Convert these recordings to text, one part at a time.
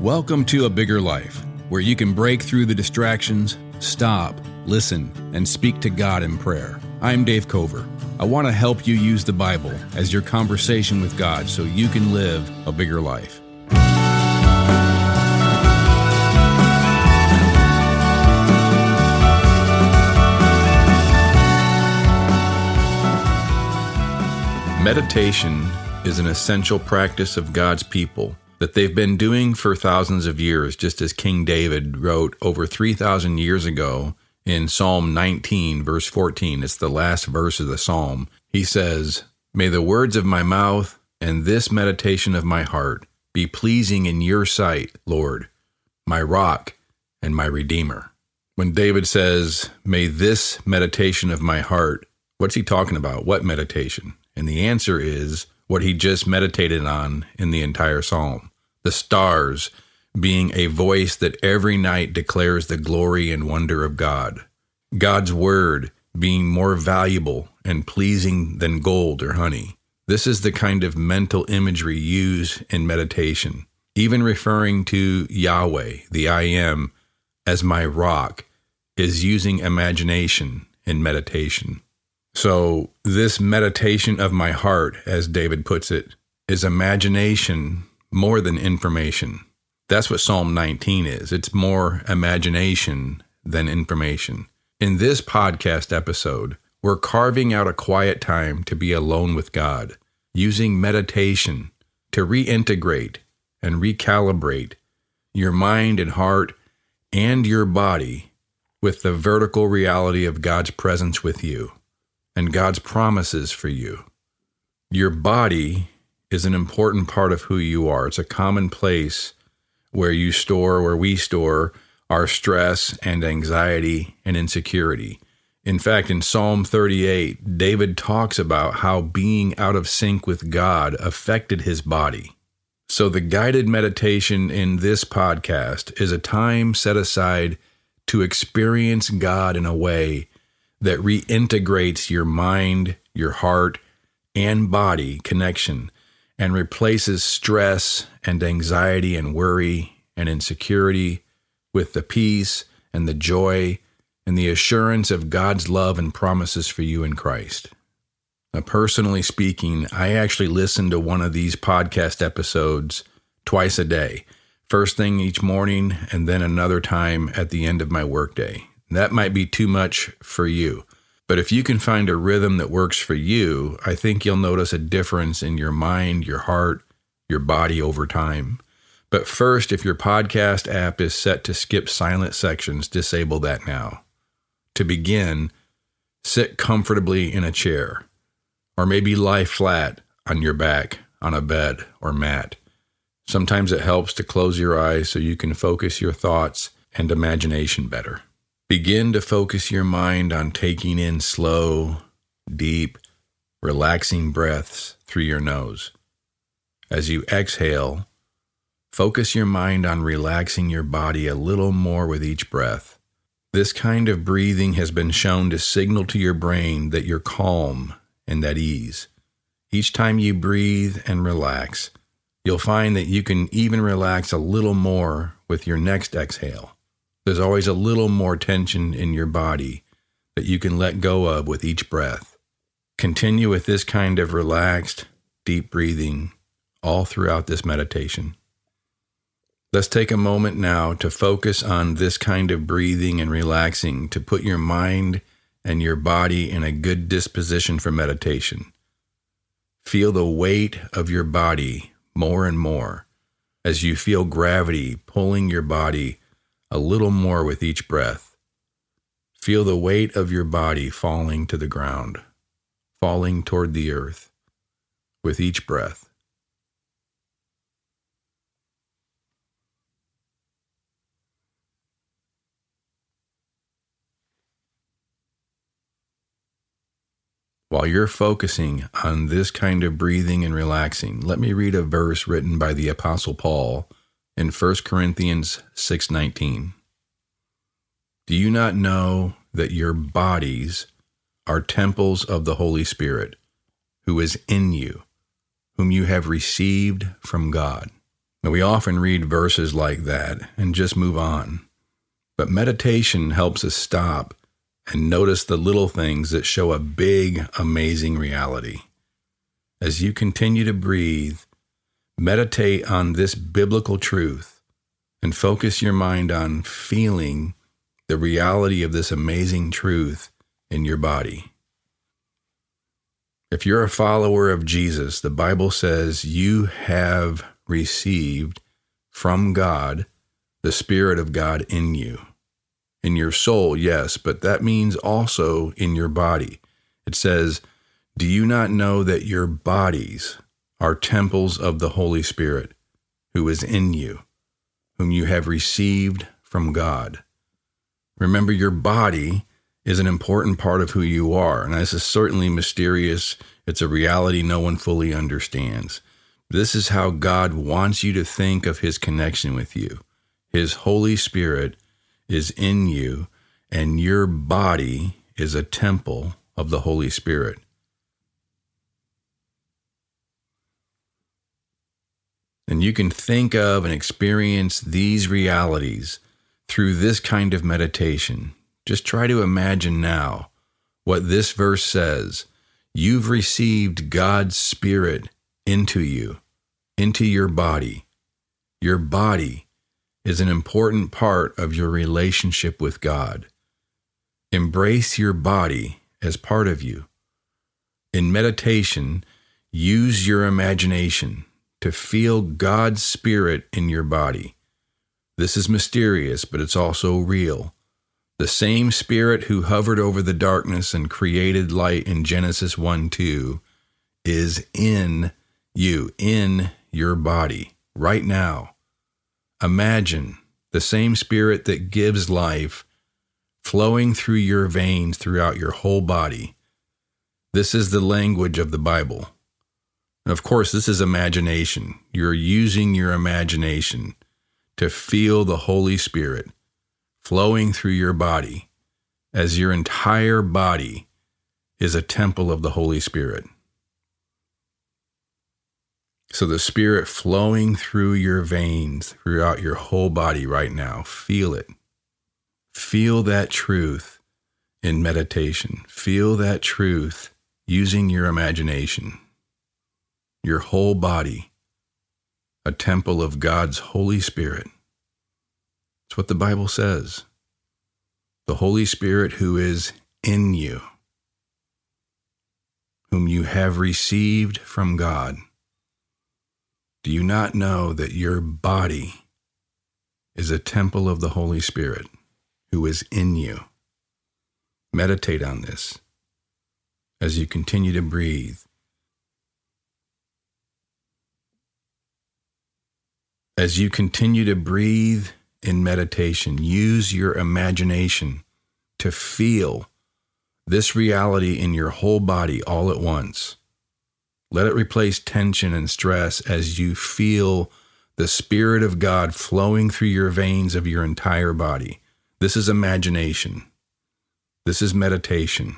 Welcome to A Bigger Life, where you can break through the distractions, stop, listen, and speak to God in prayer. I'm Dave Cover. I want to help you use the Bible as your conversation with God so you can live a bigger life. Meditation is an essential practice of God's people that they've been doing for thousands of years, just as King David wrote over 3,000 years ago in Psalm 19, verse 14. It's the last verse of the psalm. He says, May the words of my mouth and this meditation of my heart be pleasing in your sight, Lord, my rock and my redeemer. When David says, May this meditation of my heart, what's he talking about? What meditation? And the answer is what he just meditated on in the entire psalm the stars being a voice that every night declares the glory and wonder of God. God's word being more valuable and pleasing than gold or honey. This is the kind of mental imagery used in meditation. Even referring to Yahweh, the I am, as my rock is using imagination in meditation. So, this meditation of my heart, as David puts it, is imagination more than information. That's what Psalm 19 is. It's more imagination than information. In this podcast episode, we're carving out a quiet time to be alone with God, using meditation to reintegrate and recalibrate your mind and heart and your body with the vertical reality of God's presence with you and God's promises for you. Your body is an important part of who you are. It's a common place where you store, where we store our stress and anxiety and insecurity. In fact, in Psalm 38, David talks about how being out of sync with God affected his body. So, the guided meditation in this podcast is a time set aside to experience God in a way that reintegrates your mind, your heart, and body connection and replaces stress and anxiety and worry and insecurity with the peace and the joy and the assurance of God's love and promises for you in Christ. Now, personally speaking, I actually listen to one of these podcast episodes twice a day. First thing each morning, and then another time at the end of my workday. That might be too much for you. But if you can find a rhythm that works for you, I think you'll notice a difference in your mind, your heart, your body over time. But first, if your podcast app is set to skip silent sections, disable that now. To begin, sit comfortably in a chair, or maybe lie flat on your back on a bed or mat. Sometimes it helps to close your eyes so you can focus your thoughts and imagination better. Begin to focus your mind on taking in slow, deep, relaxing breaths through your nose. As you exhale, focus your mind on relaxing your body a little more with each breath. This kind of breathing has been shown to signal to your brain that you're calm and at ease. Each time you breathe and relax, you'll find that you can even relax a little more with your next exhale. There's always a little more tension in your body that you can let go of with each breath. Continue with this kind of relaxed, deep breathing all throughout this meditation. Let's take a moment now to focus on this kind of breathing and relaxing to put your mind and your body in a good disposition for meditation. Feel the weight of your body more and more as you feel gravity pulling your body a little more with each breath. Feel the weight of your body falling to the ground, falling toward the earth with each breath. While you're focusing on this kind of breathing and relaxing, let me read a verse written by the Apostle Paul in 1 Corinthians 6:19. Do you not know that your bodies are temples of the Holy Spirit, who is in you, whom you have received from God? Now, we often read verses like that and just move on. But meditation helps us stop and notice the little things that show a big, amazing reality. As you continue to breathe, meditate on this biblical truth and focus your mind on feeling the reality of this amazing truth in your body. If you're a follower of Jesus, the Bible says you have received from God the Spirit of God in you. In your soul, yes, but that means also in your body. It says, Do you not know that your bodies are temples of the Holy Spirit who is in you, whom you have received from God? Remember, your body is an important part of who you are, and this is certainly mysterious. It's a reality no one fully understands. This is how God wants you to think of his connection with you. His Holy Spirit is in you, and your body is a temple of the Holy Spirit. And you can think of and experience these realities through this kind of meditation. Just try to imagine now what this verse says. You've received God's Spirit into you, into your body. Your body is an important part of your relationship with God. Embrace your body as part of you. In meditation, use your imagination to feel God's Spirit in your body. This is mysterious, but it's also real. The same Spirit who hovered over the darkness and created light in Genesis 1 2 is in you, in your body, right now. Imagine the same spirit that gives life flowing through your veins throughout your whole body. This is the language of the Bible. Of course, this is imagination. You're using your imagination to feel the Holy Spirit flowing through your body as your entire body is a temple of the Holy Spirit. So the Spirit flowing through your veins, throughout your whole body right now, feel it. Feel that truth in meditation. Feel that truth using your imagination. Your whole body, a temple of God's Holy Spirit. It's what the Bible says. The Holy Spirit who is in you, whom you have received from God. Do you not know that your body is a temple of the Holy Spirit who is in you? Meditate on this as you continue to breathe. As you continue to breathe in meditation, use your imagination to feel this reality in your whole body all at once. Let it replace tension and stress as you feel the Spirit of God flowing through your veins of your entire body. This is imagination. This is meditation.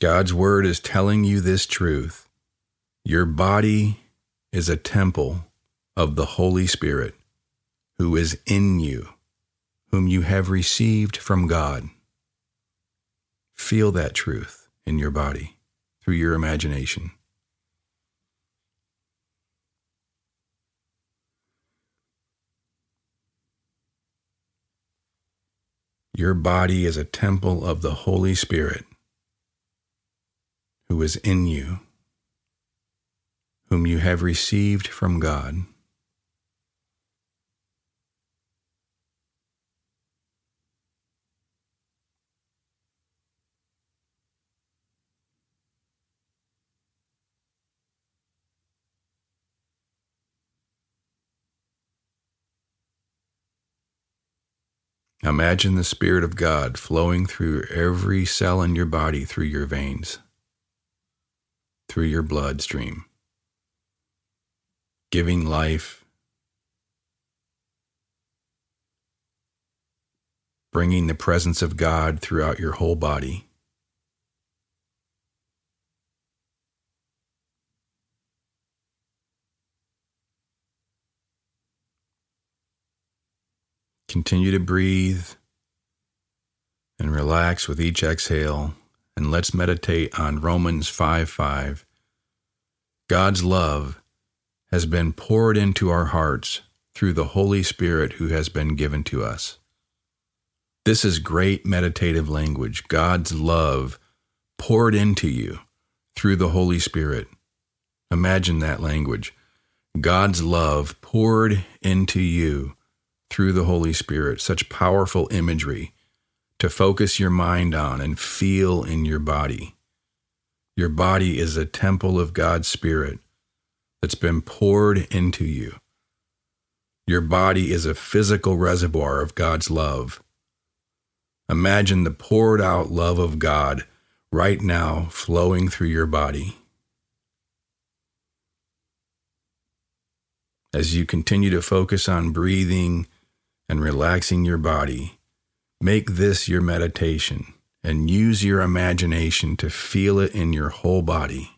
God's Word is telling you this truth. Your body is a temple of the Holy Spirit who is in you whom you have received from God. Feel that truth in your body through your imagination. Your body is a temple of the Holy Spirit who is in you, whom you have received from God. Imagine the Spirit of God flowing through every cell in your body, through your veins, through your bloodstream, giving life, bringing the presence of God throughout your whole body. Continue to breathe and relax with each exhale. And let's meditate on Romans 5 5. God's love has been poured into our hearts through the Holy Spirit who has been given to us. This is great meditative language. God's love poured into you through the Holy Spirit. Imagine that language. God's love poured into you through the Holy Spirit, such powerful imagery to focus your mind on and feel in your body. Your body is a temple of God's Spirit that's been poured into you. Your body is a physical reservoir of God's love. Imagine the poured out love of God right now flowing through your body. As you continue to focus on breathing and relaxing your body, make this your meditation and use your imagination to feel it in your whole body.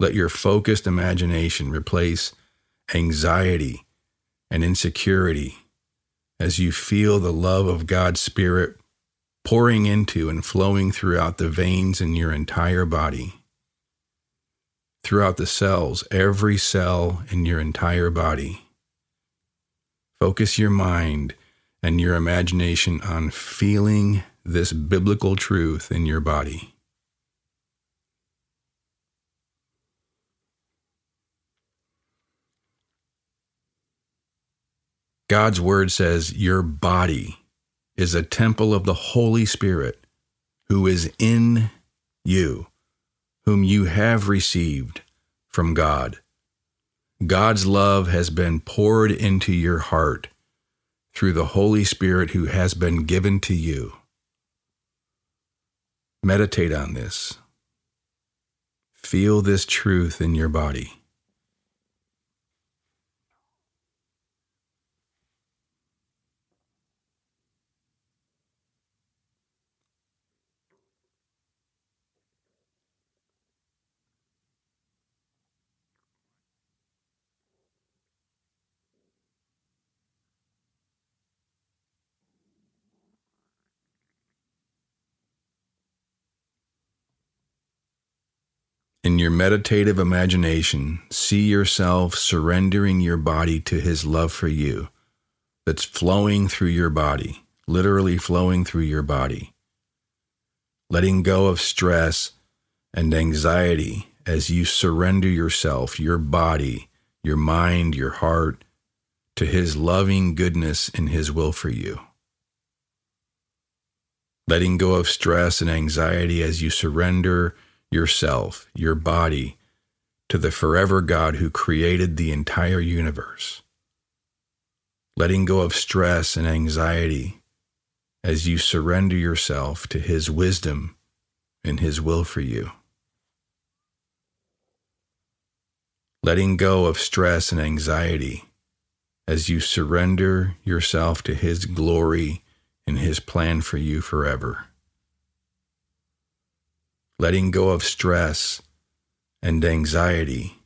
Let your focused imagination replace anxiety and insecurity as you feel the love of God's Spirit pouring into and flowing throughout the veins in your entire body, throughout the cells, every cell in your entire body. Focus your mind and your imagination on feeling this biblical truth in your body. God's word says your body is a temple of the Holy Spirit who is in you, whom you have received from God. God's love has been poured into your heart through the Holy Spirit who has been given to you. Meditate on this. Feel this truth in your body. In your meditative imagination, see yourself surrendering your body to His love for you that's flowing through your body, literally flowing through your body. Letting go of stress and anxiety as you surrender yourself, your body, your mind, your heart, to His loving goodness and His will for you. Letting go of stress and anxiety as you surrender yourself, your body, to the forever God who created the entire universe. Letting go of stress and anxiety as you surrender yourself to His wisdom and His will for you. Letting go of stress and anxiety as you surrender yourself to His glory and His plan for you forever letting go of stress and anxiety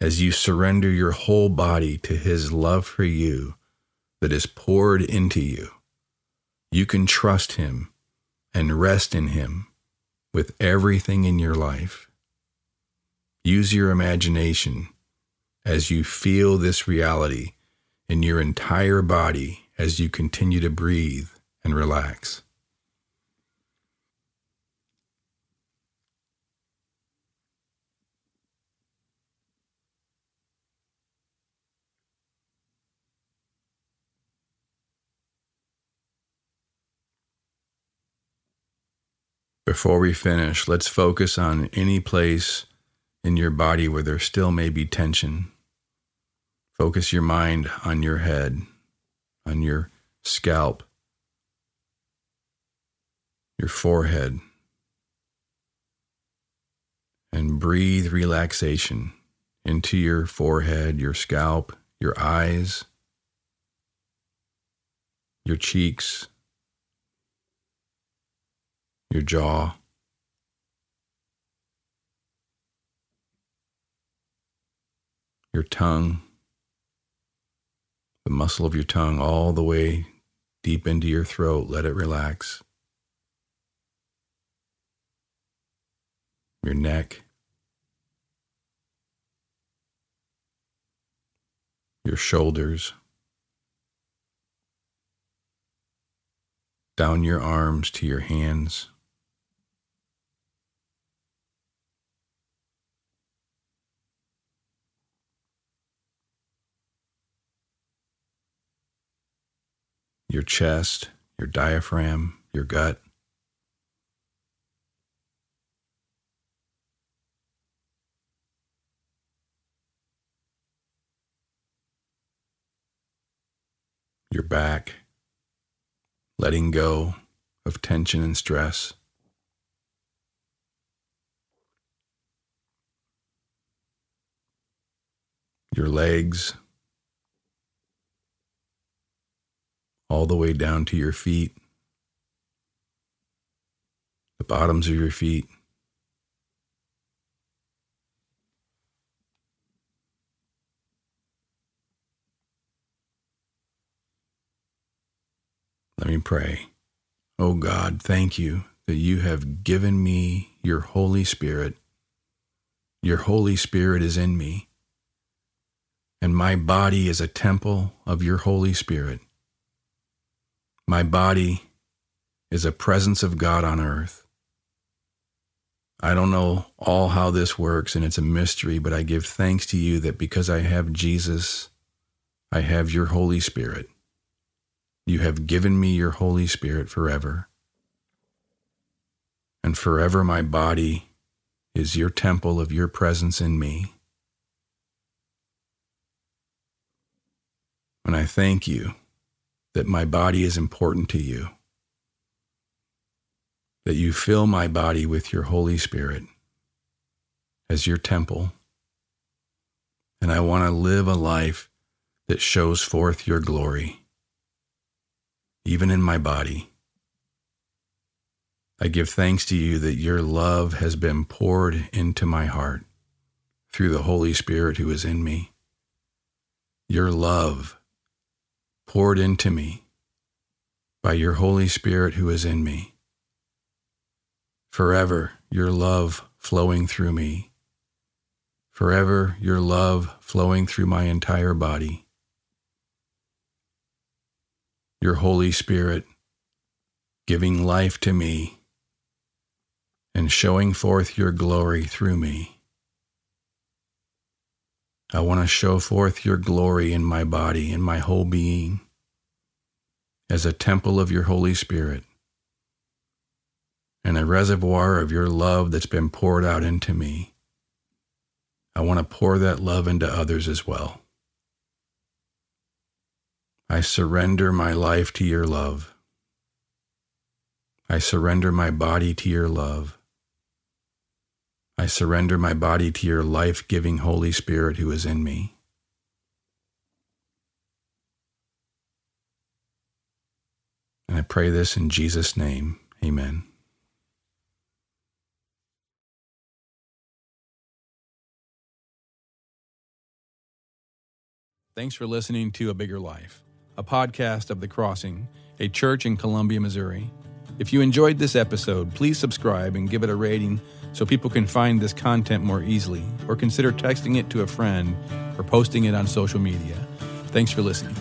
as you surrender your whole body to His love for you that is poured into you. You can trust Him and rest in Him with everything in your life. Use your imagination as you feel this reality in your entire body as you continue to breathe and relax. Before we finish, let's focus on any place in your body where there still may be tension. Focus your mind on your head, on your scalp, your forehead, and breathe relaxation into your forehead, your scalp, your eyes, your cheeks your jaw, your tongue, the muscle of your tongue all the way deep into your throat. Let it relax. Your neck. Your shoulders. Down your arms to your hands. Your chest, your diaphragm, your gut. Your back, letting go of tension and stress. Your legs, all the way down to your feet, the bottoms of your feet. Let me pray. Oh God, thank you that you have given me your Holy Spirit. Your Holy Spirit is in me, and my body is a temple of your Holy Spirit. My body is a presence of God on earth. I don't know all how this works and it's a mystery, but I give thanks to you that because I have Jesus, I have your Holy Spirit. You have given me your Holy Spirit forever. And forever my body is your temple of your presence in me. And I thank you that my body is important to you, that you fill my body with your Holy Spirit as your temple. And I want to live a life that shows forth your glory, even in my body. I give thanks to you that your love has been poured into my heart through the Holy Spirit who is in me. Your love poured into me by your Holy Spirit who is in me. Forever, your love flowing through me. Forever, your love flowing through my entire body. Your Holy Spirit giving life to me and showing forth your glory through me. I want to show forth your glory in my body, in my whole being, as a temple of your Holy Spirit and a reservoir of your love that's been poured out into me. I want to pour that love into others as well. I surrender my life to your love. I surrender my body to your love. I surrender my body to your life giving Holy Spirit who is in me. And I pray this in Jesus' name. Amen. Thanks for listening to A Bigger Life, a podcast of The Crossing, a church in Columbia, Missouri. If you enjoyed this episode, please subscribe and give it a rating so people can find this content more easily, or consider texting it to a friend or posting it on social media. Thanks for listening.